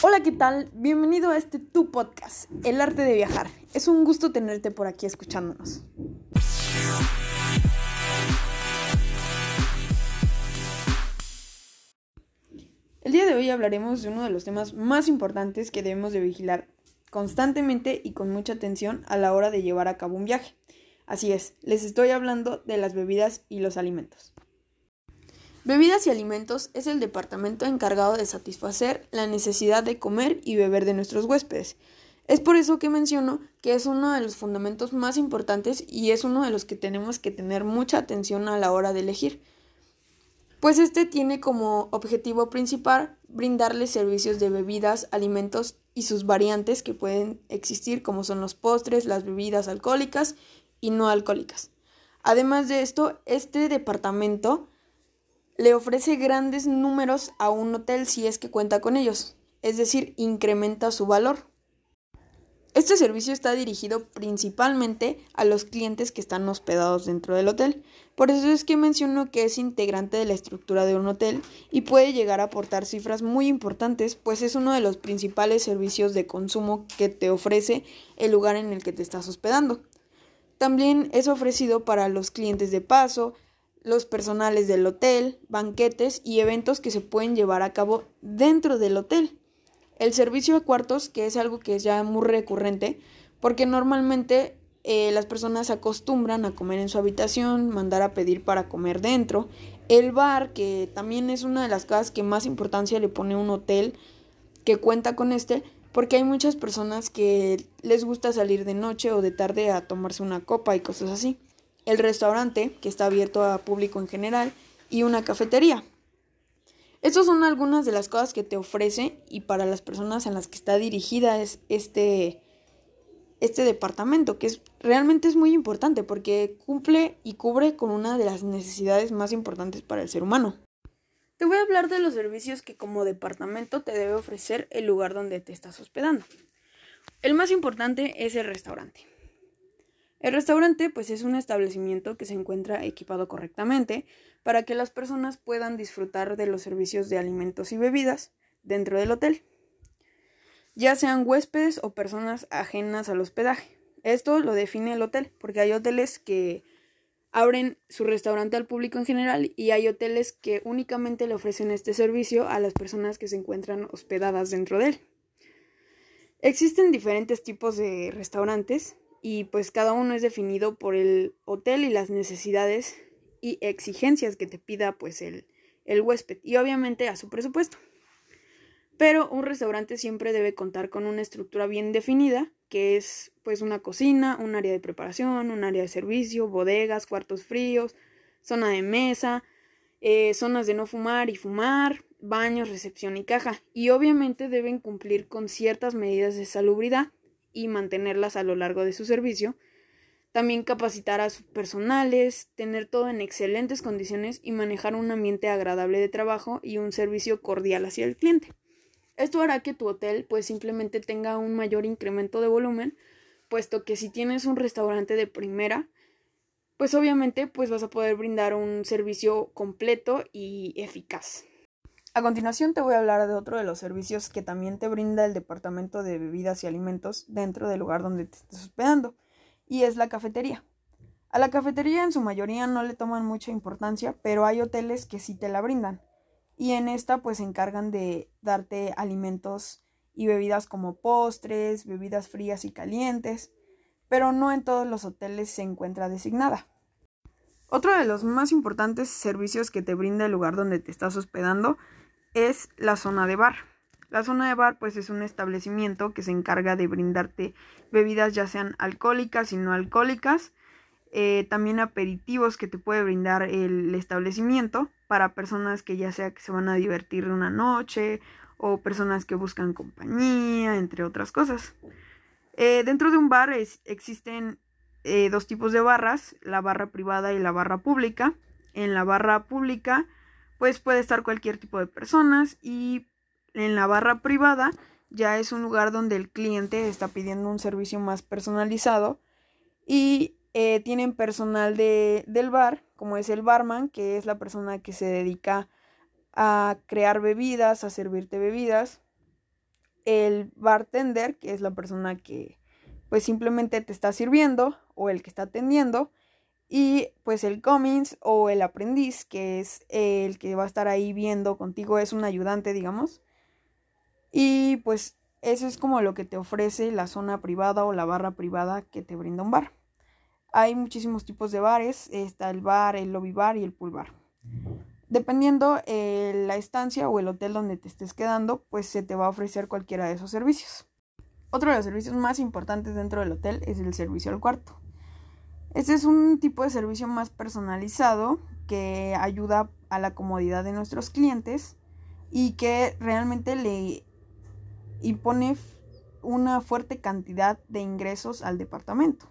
Hola, ¿qué tal? Bienvenido a este tu podcast, El arte de viajar. Es un gusto tenerte por aquí escuchándonos. El día de hoy hablaremos de uno de los temas más importantes que debemos de vigilar constantemente y con mucha atención a la hora de llevar a cabo un viaje. Así es, les estoy hablando de las bebidas y los alimentos. Bebidas y alimentos es el departamento encargado de satisfacer la necesidad de comer y beber de nuestros huéspedes. Es por eso que menciono que es uno de los fundamentos más importantes y es uno de los que tenemos que tener mucha atención a la hora de elegir. Pues este tiene como objetivo principal brindarles servicios de bebidas, alimentos y sus variantes que pueden existir como son los postres, las bebidas alcohólicas y no alcohólicas. Además de esto, este departamento le ofrece grandes números a un hotel si es que cuenta con ellos, es decir, incrementa su valor. Este servicio está dirigido principalmente a los clientes que están hospedados dentro del hotel. Por eso es que menciono que es integrante de la estructura de un hotel y puede llegar a aportar cifras muy importantes, pues es uno de los principales servicios de consumo que te ofrece el lugar en el que te estás hospedando. También es ofrecido para los clientes de paso, los personales del hotel, banquetes y eventos que se pueden llevar a cabo dentro del hotel. El servicio de cuartos, que es algo que es ya muy recurrente, porque normalmente eh, las personas acostumbran a comer en su habitación, mandar a pedir para comer dentro. El bar, que también es una de las cosas que más importancia le pone un hotel que cuenta con este, porque hay muchas personas que les gusta salir de noche o de tarde a tomarse una copa y cosas así el restaurante, que está abierto a público en general, y una cafetería. Estas son algunas de las cosas que te ofrece y para las personas en las que está dirigida es este, este departamento, que es, realmente es muy importante porque cumple y cubre con una de las necesidades más importantes para el ser humano. Te voy a hablar de los servicios que como departamento te debe ofrecer el lugar donde te estás hospedando. El más importante es el restaurante. El restaurante pues es un establecimiento que se encuentra equipado correctamente para que las personas puedan disfrutar de los servicios de alimentos y bebidas dentro del hotel, ya sean huéspedes o personas ajenas al hospedaje. Esto lo define el hotel, porque hay hoteles que abren su restaurante al público en general y hay hoteles que únicamente le ofrecen este servicio a las personas que se encuentran hospedadas dentro de él. Existen diferentes tipos de restaurantes y pues cada uno es definido por el hotel y las necesidades y exigencias que te pida pues el, el huésped y obviamente a su presupuesto. Pero un restaurante siempre debe contar con una estructura bien definida, que es pues una cocina, un área de preparación, un área de servicio, bodegas, cuartos fríos, zona de mesa, eh, zonas de no fumar y fumar, baños, recepción y caja. Y obviamente deben cumplir con ciertas medidas de salubridad y mantenerlas a lo largo de su servicio. También capacitar a sus personales, tener todo en excelentes condiciones y manejar un ambiente agradable de trabajo y un servicio cordial hacia el cliente. Esto hará que tu hotel pues simplemente tenga un mayor incremento de volumen, puesto que si tienes un restaurante de primera, pues obviamente pues vas a poder brindar un servicio completo y eficaz. A continuación te voy a hablar de otro de los servicios que también te brinda el Departamento de Bebidas y Alimentos dentro del lugar donde te estés hospedando, y es la cafetería. A la cafetería en su mayoría no le toman mucha importancia, pero hay hoteles que sí te la brindan. Y en esta pues se encargan de darte alimentos y bebidas como postres, bebidas frías y calientes, pero no en todos los hoteles se encuentra designada. Otro de los más importantes servicios que te brinda el lugar donde te estás hospedando es la zona de bar. La zona de bar pues es un establecimiento que se encarga de brindarte bebidas ya sean alcohólicas y no alcohólicas, eh, también aperitivos que te puede brindar el establecimiento para personas que ya sea que se van a divertir una noche o personas que buscan compañía, entre otras cosas. Eh, dentro de un bar existen eh, dos tipos de barras, la barra privada y la barra pública. En la barra pública pues puede estar cualquier tipo de personas y en la barra privada ya es un lugar donde el cliente está pidiendo un servicio más personalizado y eh, tienen personal de, del bar, como es el barman, que es la persona que se dedica a crear bebidas, a servirte bebidas, el bartender, que es la persona que pues simplemente te está sirviendo o el que está atendiendo, y pues el Cummins o el aprendiz, que es el que va a estar ahí viendo contigo, es un ayudante, digamos. Y pues eso es como lo que te ofrece la zona privada o la barra privada que te brinda un bar. Hay muchísimos tipos de bares, está el bar, el lobby bar y el pool bar. Dependiendo eh, la estancia o el hotel donde te estés quedando, pues se te va a ofrecer cualquiera de esos servicios. Otro de los servicios más importantes dentro del hotel es el servicio al cuarto. Este es un tipo de servicio más personalizado que ayuda a la comodidad de nuestros clientes y que realmente le impone una fuerte cantidad de ingresos al departamento.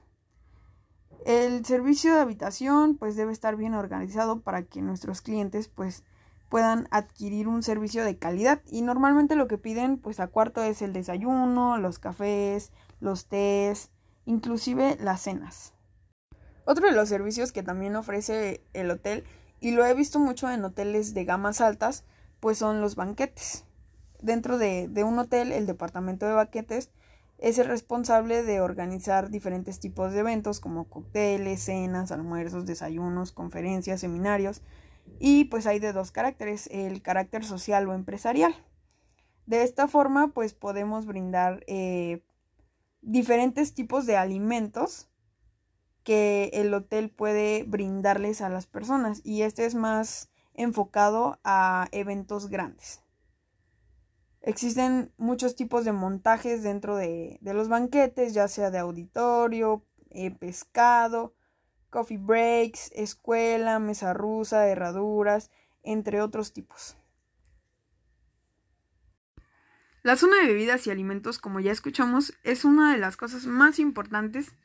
El servicio de habitación pues debe estar bien organizado para que nuestros clientes pues puedan adquirir un servicio de calidad y normalmente lo que piden pues a cuarto es el desayuno, los cafés, los tés, inclusive las cenas. Otro de los servicios que también ofrece el hotel y lo he visto mucho en hoteles de gamas altas pues son los banquetes. Dentro de, un hotel el departamento de banquetes es el responsable de organizar diferentes tipos de eventos como cócteles, cenas, almuerzos, desayunos, conferencias, seminarios, y pues hay de dos caracteres, el carácter social o empresarial. De esta forma, pues podemos brindar eh, diferentes tipos de alimentos que el hotel puede brindarles a las personas y este es más enfocado a eventos grandes. Existen muchos tipos de montajes dentro de, los banquetes, ya sea de auditorio, eh, pescado, coffee breaks, escuela, mesa rusa, herraduras, entre otros tipos. La zona de bebidas y alimentos, como ya escuchamos, es una de las cosas más importantes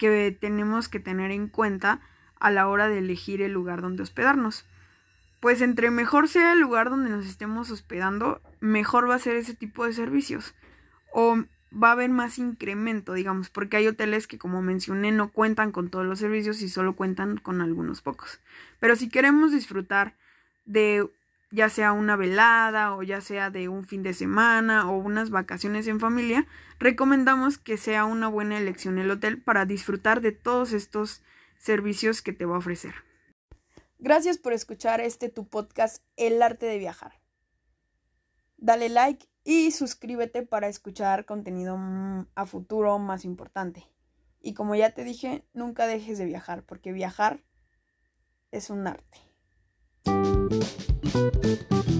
que tenemos que tener en cuenta a la hora de elegir el lugar donde hospedarnos. Pues entre mejor sea el lugar donde nos estemos hospedando, mejor va a ser ese tipo de servicios. O va a haber más incremento, digamos, porque hay hoteles que como mencioné no cuentan con todos los servicios y solo cuentan con algunos pocos. Pero si queremos disfrutar de ya sea una velada o ya sea de un fin de semana o unas vacaciones en familia, recomendamos que sea una buena elección el hotel para disfrutar de todos estos servicios que te va a ofrecer. Gracias por escuchar este tu podcast El arte de viajar. Dale like y suscríbete para escuchar contenido a futuro más importante. Y como ya te dije, nunca dejes de viajar, porque viajar es un arte. Thank you.